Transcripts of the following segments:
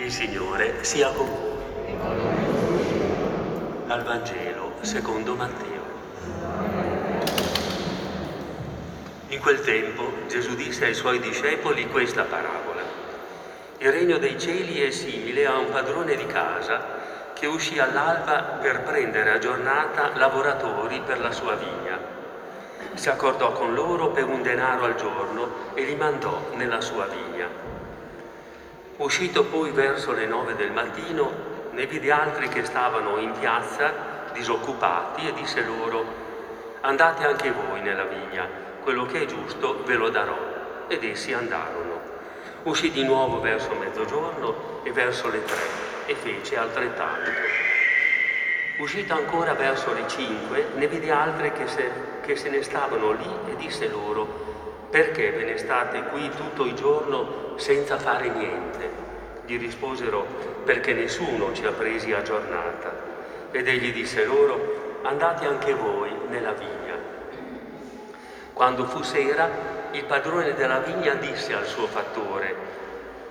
Il Signore sia con voi. Dal Vangelo secondo Matteo. In quel tempo Gesù disse ai suoi discepoli questa parabola. Il regno dei cieli è simile a un padrone di casa che uscì all'alba per prendere a giornata lavoratori per la sua vigna. Si accordò con loro per un denaro al giorno e li mandò nella sua vigna. Uscito poi verso le nove del mattino, ne vide altri che stavano in piazza, disoccupati, e disse loro, andate anche voi nella vigna, quello che è giusto ve lo darò. Ed essi andarono. Uscì di nuovo verso mezzogiorno e verso le tre e fece altrettanto. Uscito ancora verso le cinque, ne vide altre che se, che se ne stavano lì e disse loro, perché ve ne state qui tutto il giorno senza fare niente? Gli risposero, perché nessuno ci ha presi a giornata. Ed egli disse loro, andate anche voi nella vigna. Quando fu sera, il padrone della vigna disse al suo fattore,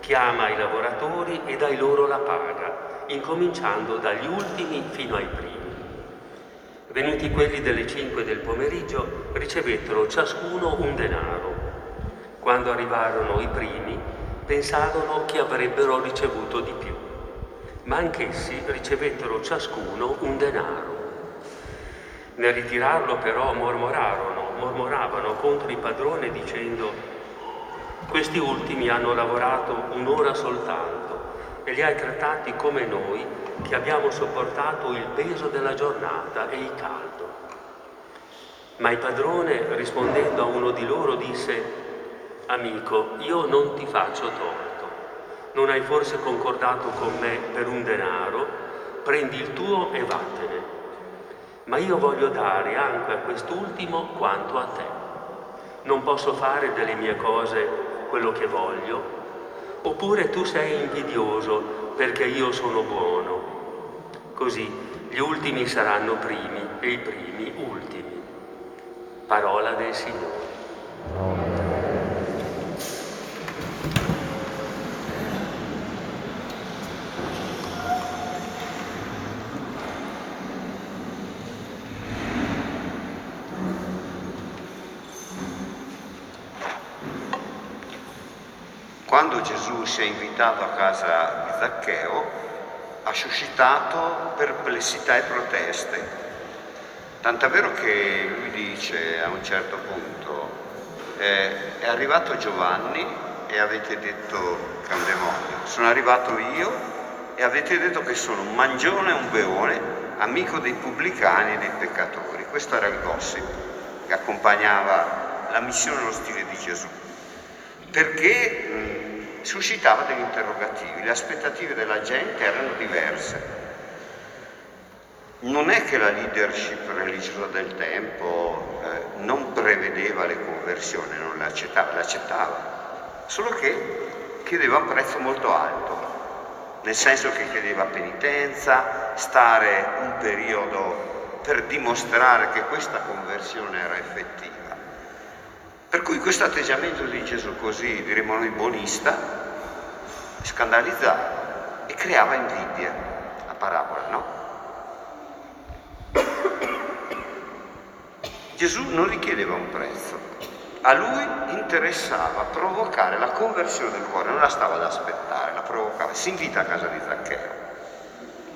chiama i lavoratori e dai loro la paga, incominciando dagli ultimi fino ai primi. Venuti quelli delle cinque del pomeriggio, ricevettero ciascuno un denaro. Quando arrivarono i primi, pensarono che avrebbero ricevuto di più, ma anch'essi ricevettero ciascuno un denaro. Nel ritirarlo però mormorarono, mormoravano contro il padrone dicendo questi ultimi hanno lavorato un'ora soltanto e li hai trattati come noi che abbiamo sopportato il peso della giornata e il caldo. Ma il padrone, rispondendo a uno di loro, disse, Amico, io non ti faccio torto. Non hai forse concordato con me per un denaro? Prendi il tuo e vattene. Ma io voglio dare anche a quest'ultimo quanto a te. Non posso fare delle mie cose quello che voglio, oppure tu sei invidioso perché io sono buono. Così gli ultimi saranno primi e i primi ultimi. Parola del Signore. Quando Gesù si è invitato a casa di Zaccheo, ha suscitato perplessità e proteste. Tant'è vero che lui dice a un certo punto, eh, è arrivato Giovanni e avete detto che è un demonio, sono arrivato io e avete detto che sono un mangione e un beone, amico dei pubblicani e dei peccatori. Questo era il gossip che accompagnava la missione e lo stile di Gesù. Perché suscitava degli interrogativi, le aspettative della gente erano diverse. Non è che la leadership religiosa del tempo eh, non prevedeva le conversioni, non le accettava, le accettava, solo che chiedeva un prezzo molto alto, nel senso che chiedeva penitenza, stare un periodo per dimostrare che questa conversione era effettiva. Per cui questo atteggiamento di Gesù così, diremmo noi, buonista, scandalizzava e creava invidia, la parabola, no? Gesù non richiedeva un prezzo, a lui interessava provocare la conversione del cuore, non la stava ad aspettare, la provocava, si invita a casa di Zaccheo.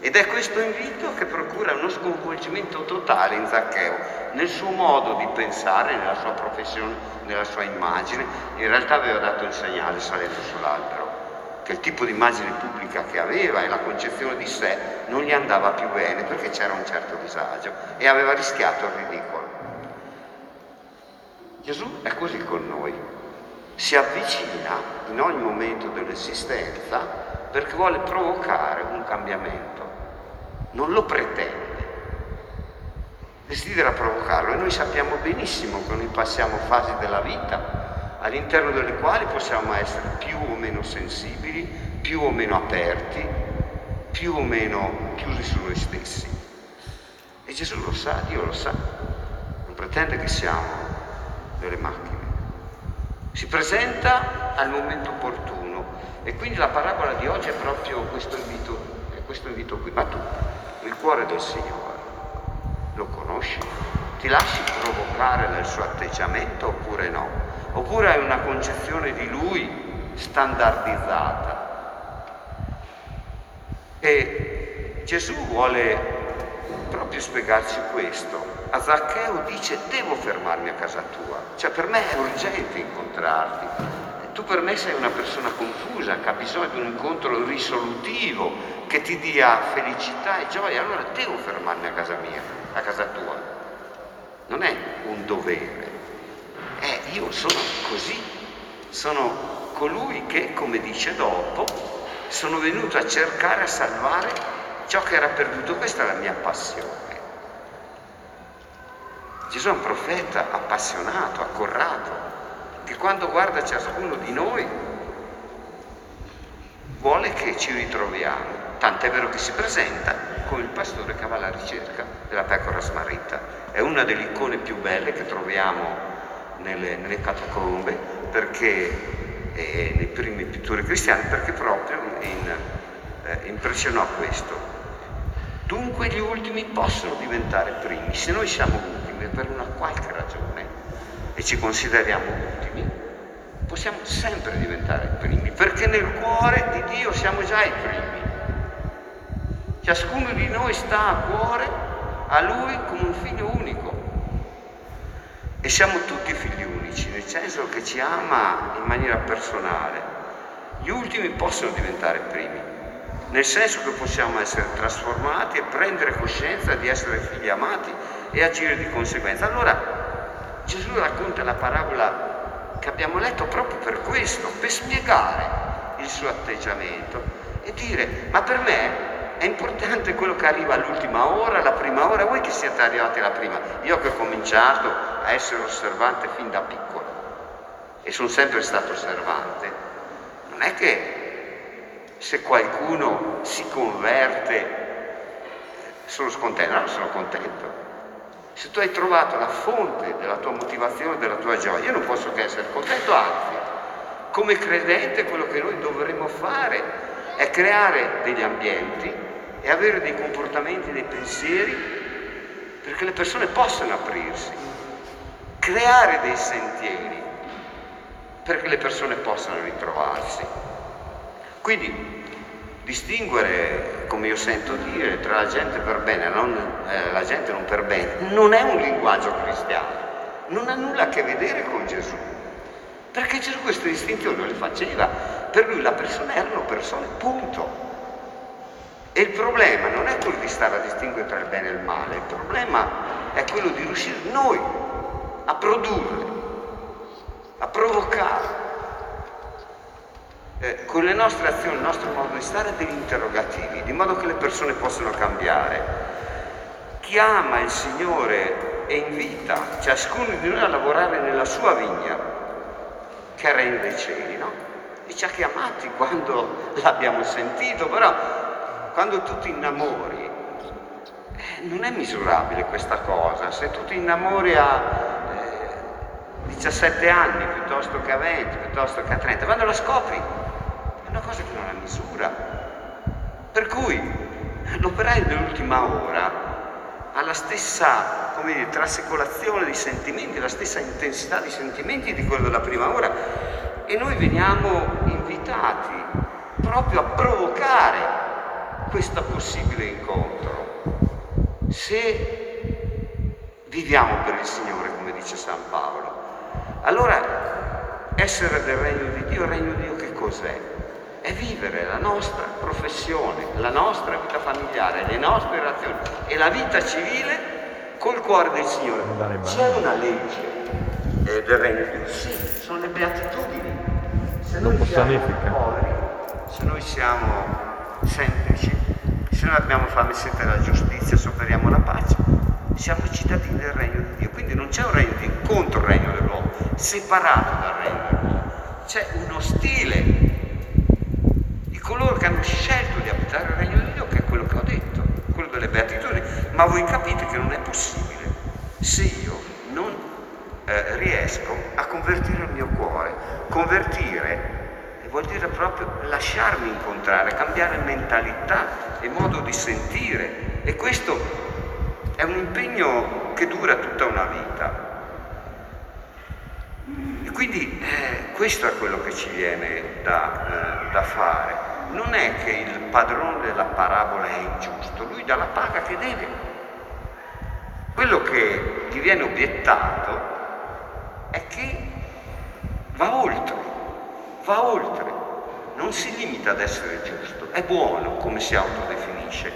Ed è questo invito che procura uno sconvolgimento totale in Zaccheo, nel suo modo di pensare, nella sua professione, nella sua immagine. In realtà aveva dato il segnale salendo sull'albero, che il tipo di immagine pubblica che aveva e la concezione di sé non gli andava più bene perché c'era un certo disagio e aveva rischiato il ridicolo. Gesù è così con noi, si avvicina in ogni momento dell'esistenza perché vuole provocare un cambiamento non lo pretende, desidera provocarlo e noi sappiamo benissimo che noi passiamo fasi della vita all'interno delle quali possiamo essere più o meno sensibili, più o meno aperti, più o meno chiusi su noi stessi. E Gesù lo sa, Dio lo sa, non pretende che siamo delle macchine. Si presenta al momento opportuno E quindi la parabola di oggi è proprio questo invito, questo invito qui. Ma tu, cuore del Signore, lo conosci? Ti lasci provocare dal suo atteggiamento oppure no? Oppure hai una concezione di lui standardizzata? E Gesù vuole proprio spiegarci questo. A Zaccheo dice devo fermarmi a casa tua, cioè per me è urgente incontrarti. Tu per me sei una persona confusa che ha bisogno di un incontro risolutivo che ti dia felicità e gioia, allora devo fermarmi a casa mia, a casa tua. Non è un dovere, è io sono così, sono colui che, come dice dopo, sono venuto a cercare, a salvare ciò che era perduto. Questa è la mia passione. Gesù è un profeta appassionato, accorrato, che quando guarda ciascuno di noi vuole che ci ritroviamo. Tant'è vero che si presenta come il pastore che va alla ricerca della pecora smarrita. È una delle icone più belle che troviamo nelle, nelle catacombe perché eh, nei primi pittori cristiani perché proprio in, eh, impressionò questo. Dunque gli ultimi possono diventare primi, se noi siamo ultimi per una qualche ragione e ci consideriamo ultimi, possiamo sempre diventare primi, perché nel cuore di Dio siamo già i primi. Ciascuno di noi sta a cuore a Lui come un figlio unico. E siamo tutti figli unici, nel senso che ci ama in maniera personale. Gli ultimi possono diventare primi nel senso che possiamo essere trasformati e prendere coscienza di essere figli amati e agire di conseguenza. Allora Gesù racconta la parabola che abbiamo letto proprio per questo, per spiegare il suo atteggiamento e dire ma per me è importante quello che arriva all'ultima ora, alla prima ora, voi che siete arrivati alla prima, io che ho cominciato a essere osservante fin da piccolo e sono sempre stato osservante, non è che se qualcuno si converte sono scontento, no, sono contento. Se tu hai trovato la fonte della tua motivazione, della tua gioia, io non posso che essere contento, anzi, come credente quello che noi dovremmo fare è creare degli ambienti e avere dei comportamenti, dei pensieri perché le persone possano aprirsi, creare dei sentieri perché le persone possano ritrovarsi. Quindi distinguere, come io sento dire, tra la gente per bene e eh, la gente non per bene, non è un linguaggio cristiano, non ha nulla a che vedere con Gesù. Perché Gesù queste distinzioni le faceva, per lui la persona erano persone, punto. E il problema non è quello di stare a distinguere tra il bene e il male, il problema è quello di riuscire noi a produrre, a provocare eh, con le nostre azioni, il nostro modo di stare, degli interrogativi, di modo che le persone possano cambiare. Chi ama il Signore e invita ciascuno di noi a lavorare nella sua vigna, che rende i cieli, no? E ci ha chiamati quando l'abbiamo sentito, però quando tu ti innamori, eh, non è misurabile questa cosa. Se tu ti innamori a eh, 17 anni piuttosto che a 20, piuttosto che a 30, quando la scopri una cosa che non ha misura. Per cui l'operaio dell'ultima ora ha la stessa dire, trasecolazione di sentimenti, la stessa intensità di sentimenti di quello della prima ora e noi veniamo invitati proprio a provocare questo possibile incontro. Se viviamo per il Signore, come dice San Paolo, allora essere del regno di Dio, il regno di Dio che cos'è? È vivere la nostra professione, la nostra vita familiare, le nostre relazioni e la vita civile col cuore del Signore. C'è una legge eh, del regno di Dio, sì, sono le beatitudini. Se noi siamo poveri, se noi siamo semplici, se noi abbiamo fame sete della giustizia, soffriamo la pace, siamo cittadini del regno di Dio. Quindi non c'è un regno di contro il regno dell'uomo, separato dal regno Dio. C'è uno stile coloro che hanno scelto di abitare il regno di Dio, che è quello che ho detto, quello delle beatitudini. Ma voi capite che non è possibile se io non eh, riesco a convertire il mio cuore. Convertire vuol dire proprio lasciarmi incontrare, cambiare mentalità e modo di sentire. E questo è un impegno che dura tutta una vita. E quindi eh, questo è quello che ci viene da, eh, da fare. Non è che il padrone della parabola è ingiusto, lui dà la paga che deve. Quello che gli viene obiettato è che va oltre, va oltre, non si limita ad essere giusto, è buono come si autodefinisce.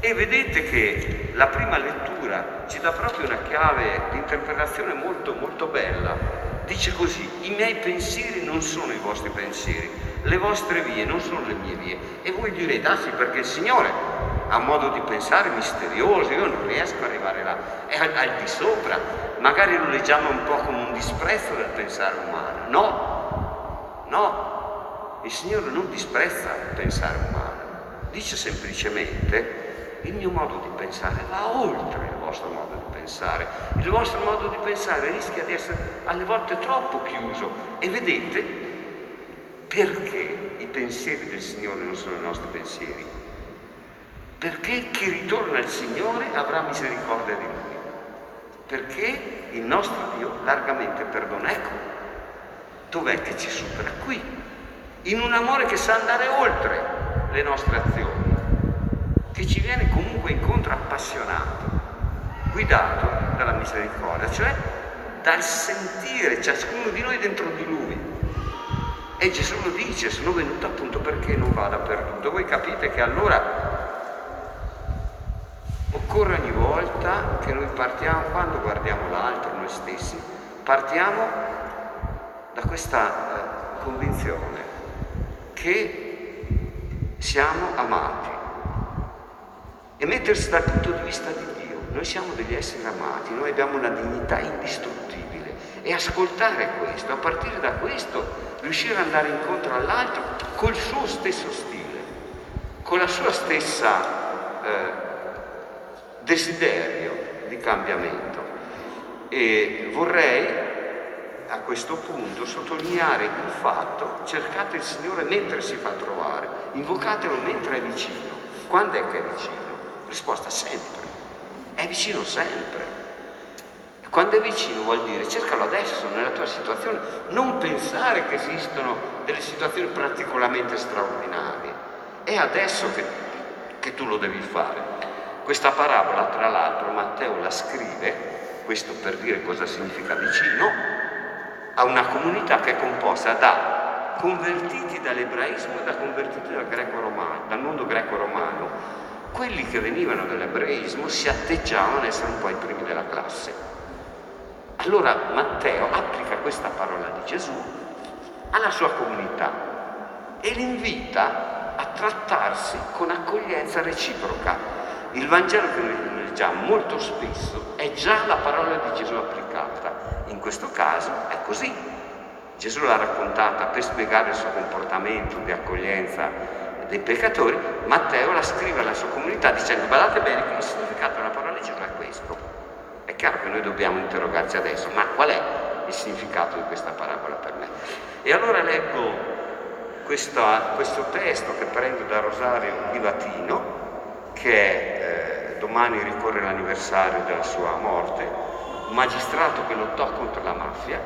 E vedete che la prima lettura ci dà proprio una chiave di interpretazione molto molto bella. Dice così, i miei pensieri non sono i vostri pensieri, le vostre vie non sono le mie vie. E voi direte, ah sì, perché il Signore ha un modo di pensare misterioso, io non riesco ad arrivare là, è al, al di sopra, magari lo leggiamo un po' come un disprezzo del pensare umano. No, no, il Signore non disprezza il pensare umano, dice semplicemente il mio modo di pensare va oltre il vostro modo di pensare. Il vostro modo di pensare rischia di essere alle volte troppo chiuso e vedete perché i pensieri del Signore non sono i nostri pensieri. Perché chi ritorna al Signore avrà misericordia di Lui. Perché il nostro Dio largamente perdona. Ecco, dov'è che ci supera? Qui, in un amore che sa andare oltre le nostre azioni che ci viene comunque incontro appassionato, guidato dalla misericordia, cioè dal sentire ciascuno di noi dentro di lui. E Gesù lo dice, sono venuto appunto perché non vada perduto. Voi capite che allora occorre ogni volta che noi partiamo, quando guardiamo l'altro, noi stessi, partiamo da questa eh, convinzione che siamo amati e mettersi dal punto di vista di Dio. Noi siamo degli esseri amati, noi abbiamo una dignità indistruttibile e ascoltare questo, a partire da questo, riuscire ad andare incontro all'altro col suo stesso stile, con la sua stessa eh, desiderio di cambiamento. E vorrei a questo punto sottolineare il fatto, cercate il Signore mentre si fa trovare, invocatelo mentre è vicino. Quando è che è vicino? Risposta sempre. È vicino sempre. Quando è vicino vuol dire cercalo adesso nella tua situazione, non pensare che esistono delle situazioni particolarmente straordinarie. È adesso che, che tu lo devi fare. Questa parabola, tra l'altro, Matteo la scrive, questo per dire cosa significa vicino, a una comunità che è composta da convertiti dall'ebraismo e da convertiti dal, dal mondo greco-romano, quelli che venivano dall'ebraismo si atteggiavano ad essere un po' i primi della classe. Allora Matteo applica questa parola di Gesù alla sua comunità e li invita a trattarsi con accoglienza reciproca. Il Vangelo che noi leggiamo molto spesso è già la parola di Gesù applicata. In questo caso è così. Gesù l'ha raccontata per spiegare il suo comportamento di accoglienza dei peccatori, Matteo la scrive alla sua comunità dicendo guardate bene che il significato della parola di Gesù è questo. È chiaro che noi dobbiamo interrogarci adesso, ma qual è il significato di questa parabola per me? E allora leggo questa, questo testo che prendo da Rosario di Latino, che eh, domani ricorre l'anniversario della sua morte, un magistrato che lottò contro la mafia,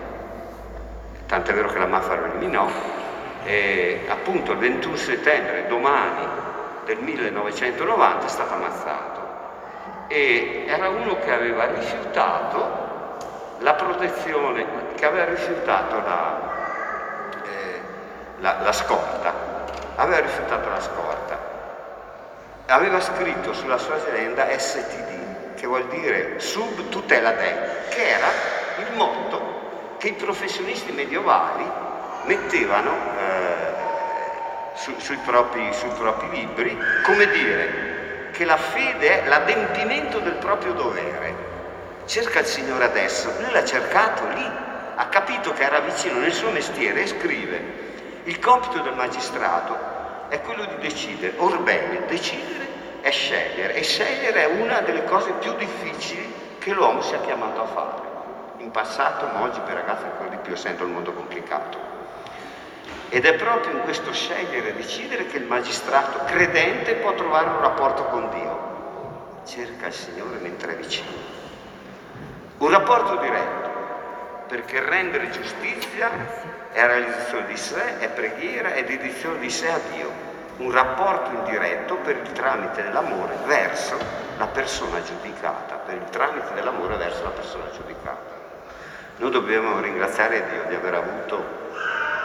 tant'è vero che la mafia lo eliminò, eh, appunto il 21 settembre, domani del 1990, è stato ammazzato. E era uno che aveva rifiutato la protezione, che aveva rifiutato la, eh, la, la scorta, aveva rifiutato la scorta. Aveva scritto sulla sua agenda STD, che vuol dire sub tutela dei, che era il motto che i professionisti medievali mettevano eh, su, sui, propri, sui propri libri, come dire, che la fede è l'adempimento del proprio dovere. Cerca il Signore adesso, lui l'ha cercato lì, ha capito che era vicino nel suo mestiere e scrive, il compito del magistrato è quello di decidere, orbene, decidere è scegliere e scegliere è una delle cose più difficili che l'uomo sia chiamato a fare. In passato, ma oggi per ragazzi ancora di più, essendo il mondo complicato. Ed è proprio in questo scegliere e decidere che il magistrato credente può trovare un rapporto con Dio. Cerca il Signore mentre è vicino. Un rapporto diretto, perché rendere giustizia è realizzazione di sé, è preghiera, è dedizione di sé a Dio. Un rapporto indiretto per il tramite dell'amore verso la persona giudicata, per il tramite dell'amore verso la persona giudicata. Noi dobbiamo ringraziare Dio di aver avuto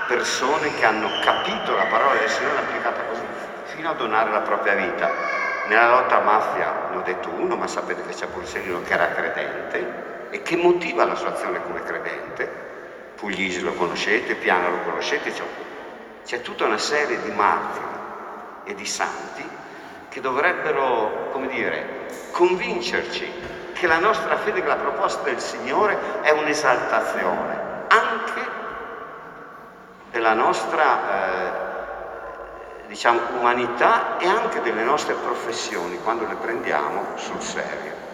persone che hanno capito la parola del Signore applicata così, fino a donare la propria vita. Nella lotta a mafia ne ho detto uno, ma sapete che c'è Borsellino che era credente e che motiva la sua azione come credente. Puglisi lo conoscete, Piano lo conoscete, c'è, c'è tutta una serie di martiri e di santi che dovrebbero, come dire, convincerci che la nostra fede, che la proposta del Signore è un'esaltazione della nostra eh, diciamo, umanità e anche delle nostre professioni quando le prendiamo sul serio.